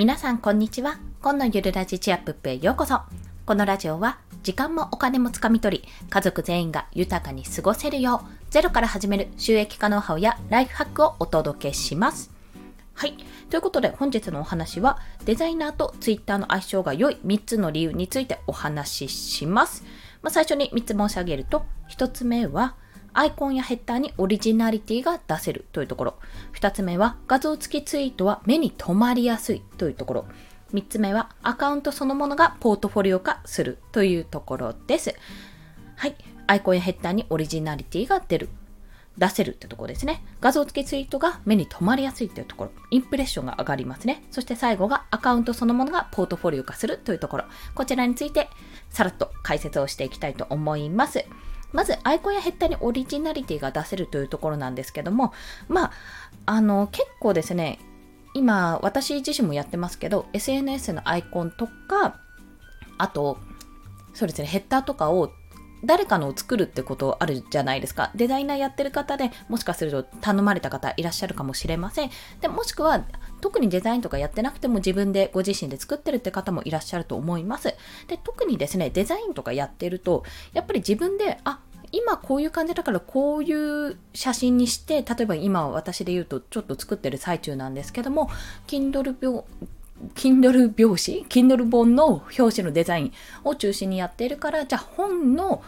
皆さんこんにちは。今のゆるラジチアップップへようこそ。このラジオは時間もお金もつかみ取り、家族全員が豊かに過ごせるよう、ゼロから始める収益化ノウハウやライフハックをお届けします。はい。ということで本日のお話はデザイナーとツイッターの相性が良い3つの理由についてお話しします。まあ、最初に3つ申し上げると、1つ目はアイコンやヘッダーにオリジナリティが出せるというところ。2つ目は画像付きツイートは目に留まりやすいというところ。3つ目はアカウントそのものがポートフォリオ化するというところです。はい。アイコンやヘッダーにオリジナリティが出る。出せるってところですね。画像付きツイートが目に留まりやすいというところ。インプレッションが上がりますね。そして最後がアカウントそのものがポートフォリオ化するというところ。こちらについてさらっと解説をしていきたいと思います。まず、アイコンやヘッダーにオリジナリティが出せるというところなんですけども、まあ、あの、結構ですね、今、私自身もやってますけど、SNS のアイコンとか、あと、そうですね、ヘッダーとかを誰かのを作るってことあるじゃないですか。デザイナーやってる方でもしかすると頼まれた方いらっしゃるかもしれません。でもしくは特にデザインとかやってなくても自分でご自身で作ってるって方もいらっしゃると思います。で、特にですね、デザインとかやってると、やっぱり自分で、あ、今こういう感じだからこういう写真にして、例えば今私で言うとちょっと作ってる最中なんですけども、Kindle 病 Kindle 表紙？Kindle 本の表紙のデザインを中心にやっているからじゃあ本の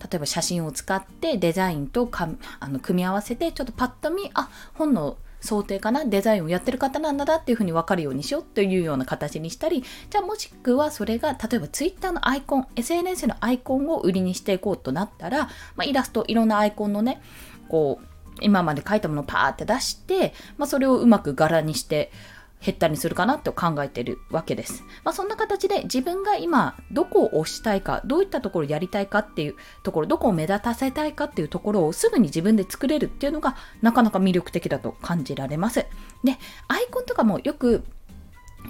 例えば写真を使ってデザインとかあの組み合わせてちょっとパッと見あ本の想定かなデザインをやってる方なんだなっていうふうに分かるようにしようというような形にしたりじゃあもしくはそれが例えば Twitter のアイコン SNS のアイコンを売りにしていこうとなったら、まあ、イラストいろんなアイコンのねこう今まで書いたものをパーって出して、まあ、それをうまく柄にして減ったにするかなと考えているわけです。まあ、そんな形で自分が今どこを押したいか、どういったところをやりたいかっていうところ、どこを目立たせたいかっていうところをすぐに自分で作れるっていうのがなかなか魅力的だと感じられます。で、アイコンとかもよく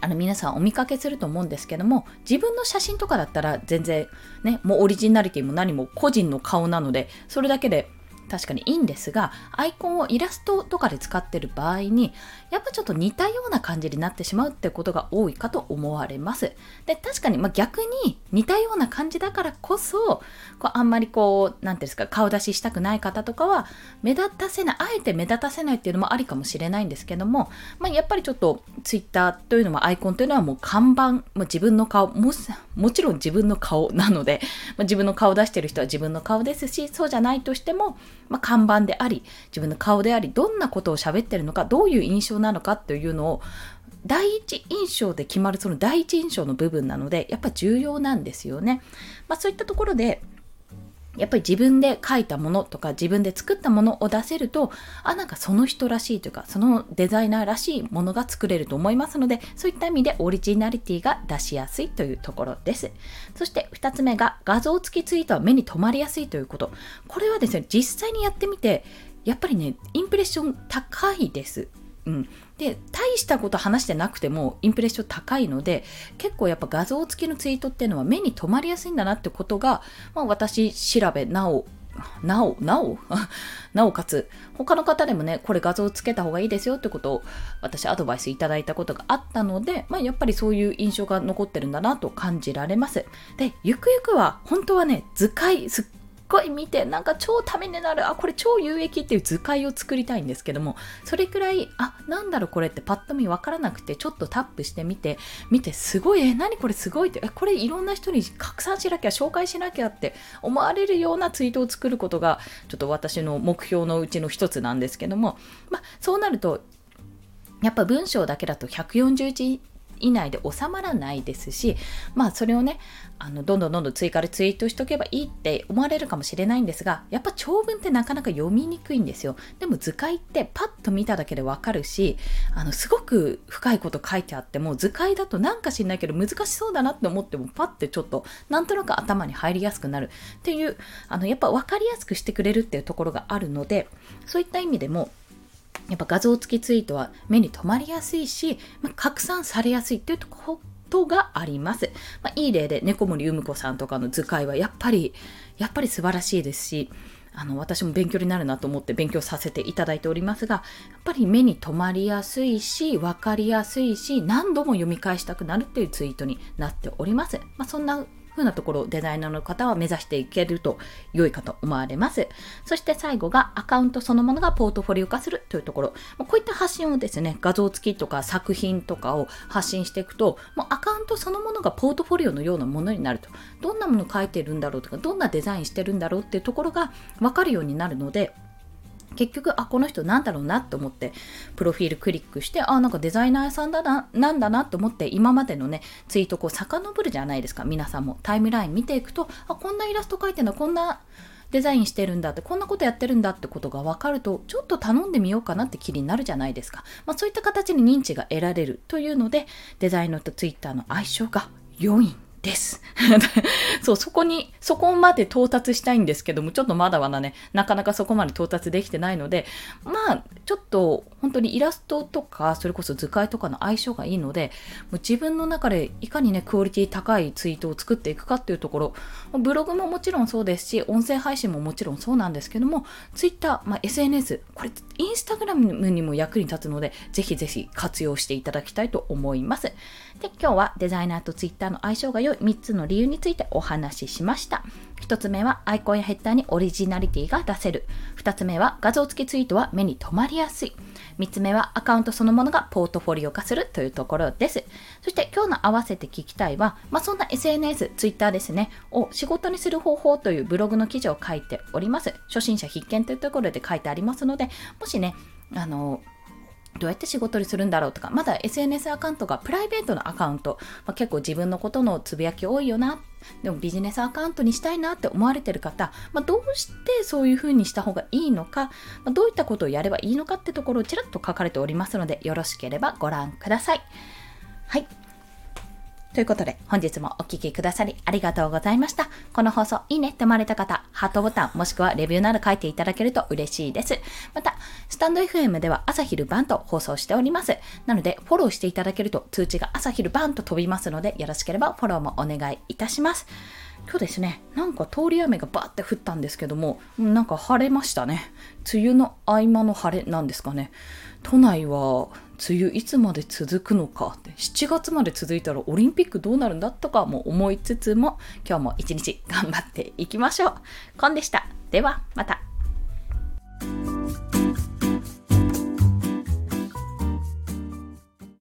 あの皆さんお見かけすると思うんですけども自分の写真とかだったら全然ねもうオリジナリティも何も個人の顔なのでそれだけで確かにいいんですが、アイコンをイラストとかで使ってる場合に、やっぱちょっと似たような感じになってしまうってことが多いかと思われます。で、確かに、まあ、逆に似たような感じだからこそ、こうあんまりこう、なんていうんですか、顔出ししたくない方とかは、目立たせない、あえて目立たせないっていうのもありかもしれないんですけども、まあ、やっぱりちょっと Twitter というのもアイコンというのはもう看板、まあ、自分の顔も、もちろん自分の顔なので、まあ、自分の顔出してる人は自分の顔ですし、そうじゃないとしても、まあ、看板であり、自分の顔であり、どんなことを喋ってるのか、どういう印象なのかというのを、第一印象で決まるその第一印象の部分なので、やっぱ重要なんですよね。まあ、そういったところで、やっぱり自分で書いたものとか自分で作ったものを出せると、あ、なんかその人らしいというか、そのデザイナーらしいものが作れると思いますので、そういった意味でオリジナリティが出しやすいというところです。そして2つ目が画像付きツイートは目に留まりやすいということ。これはですね、実際にやってみて、やっぱりね、インプレッション高いです。うん、で大したこと話してなくてもインプレッション高いので結構やっぱ画像付きのツイートっていうのは目に留まりやすいんだなってことが、まあ、私調べなおなお、なお なおかつ、他の方でもね、これ画像つけた方がいいですよってことを私アドバイスいただいたことがあったので、まあ、やっぱりそういう印象が残ってるんだなと感じられます。で、ゆくゆくは本当はね、図解すっごい見てなんか超ためになるあこれ超有益っていう図解を作りたいんですけどもそれくらいあなんだろうこれってパッと見わからなくてちょっとタップしてみて見てすごいえ何これすごいってえこれいろんな人に拡散しなきゃ紹介しなきゃって思われるようなツイートを作ることがちょっと私の目標のうちの一つなんですけどもまそうなるとやっぱ文章だけだと140字以内で収まらないですし、まあそれをね、あのどんどんどんどん追加でツイートしとけばいいって思われるかもしれないんですが、やっぱ長文ってなかなか読みにくいんですよ。でも図解ってパッと見ただけでわかるし、あのすごく深いこと書いてあっても、図解だとなんか知んないけど難しそうだなって思ってもパッてちょっとなんとなく頭に入りやすくなるっていう、あのやっぱ分かりやすくしてくれるっていうところがあるので、そういった意味でも、やっぱ画像付きツイートは目に留まりやすいし、まあ、拡散されやすいっていうころがあります。まあ、いい例で猫森うむ子さんとかの図解はやっぱり、やっぱり素晴らしいですし、あの私も勉強になるなと思って勉強させていただいておりますがやっぱり目に留まりやすいし分かりやすいし何度も読み返したくなるっていうツイートになっております。まあ、そんな風なところデザイナーの方は目指していけると良いかと思われます。そして最後がアカウントそのものがポートフォリオ化するというところ。こういった発信をですね、画像付きとか作品とかを発信していくと、もうアカウントそのものがポートフォリオのようなものになると。どんなものを書いてるんだろうとか、どんなデザインしてるんだろうっていうところが分かるようになるので、結局あこの人なんだろうなと思ってプロフィールクリックしてあなんかデザイナーさんだななんだなと思って今までのねツイートこう遡るじゃないですか。皆さんも。タイムライン見ていくとあこんなイラスト描いてるのこんなデザインしてるんだってこんなことやってるんだってことが分かるとちょっと頼んでみようかなって気になるじゃないですか、まあ、そういった形に認知が得られるというのでデザイナーとツイッターの相性が良いんです。そう、そこに、そこまで到達したいんですけども、ちょっとまだまだね、なかなかそこまで到達できてないので、まあ、ちょっと本当にイラストとか、それこそ図解とかの相性がいいので、もう自分の中でいかにね、クオリティ高いツイートを作っていくかっていうところ、ブログももちろんそうですし、音声配信ももちろんそうなんですけども、Twitter、まあ、SNS、これ、インスタグラムにも役に立つので、ぜひぜひ活用していただきたいと思います。で、今日はデザイナーと Twitter の相性が良3つの理由についてお話ししました。1つ目はアイコンやヘッダーにオリジナリティが出せる。2つ目は画像付きツイートは目に留まりやすい。3つ目はアカウントそのものがポートフォリオ化するというところです。そして今日の合わせて聞きたいは、まあ、そんな SNS、Twitter ですね、を仕事にする方法というブログの記事を書いております。初心者必見というところで書いてありますので、もしね、あの、どうやって仕事にするんだろうとか、まだ SNS アカウントがプライベートのアカウント、まあ、結構自分のことのつぶやき多いよな、でもビジネスアカウントにしたいなって思われてる方、まあ、どうしてそういう風にした方がいいのか、まあ、どういったことをやればいいのかってところをちらっと書かれておりますので、よろしければご覧くださ。い。ということで、本日もお聴きくださりありがとうございました。この放送いいねって思われた方、ハートボタンもしくはレビューなど書いていただけると嬉しいです。また、スタンド FM では朝昼晩と放送しております。なので、フォローしていただけると通知が朝昼晩と飛びますので、よろしければフォローもお願いいたします。今日ですね、なんか通り雨がバーって降ったんですけども、なんか晴れましたね。梅雨の合間の晴れなんですかね。都内は梅雨いつまで続くのかって7月まで続いたらオリンピックどうなるんだとかも思いつつも今日も一日頑張っていきましょう。コンでした。ではまた。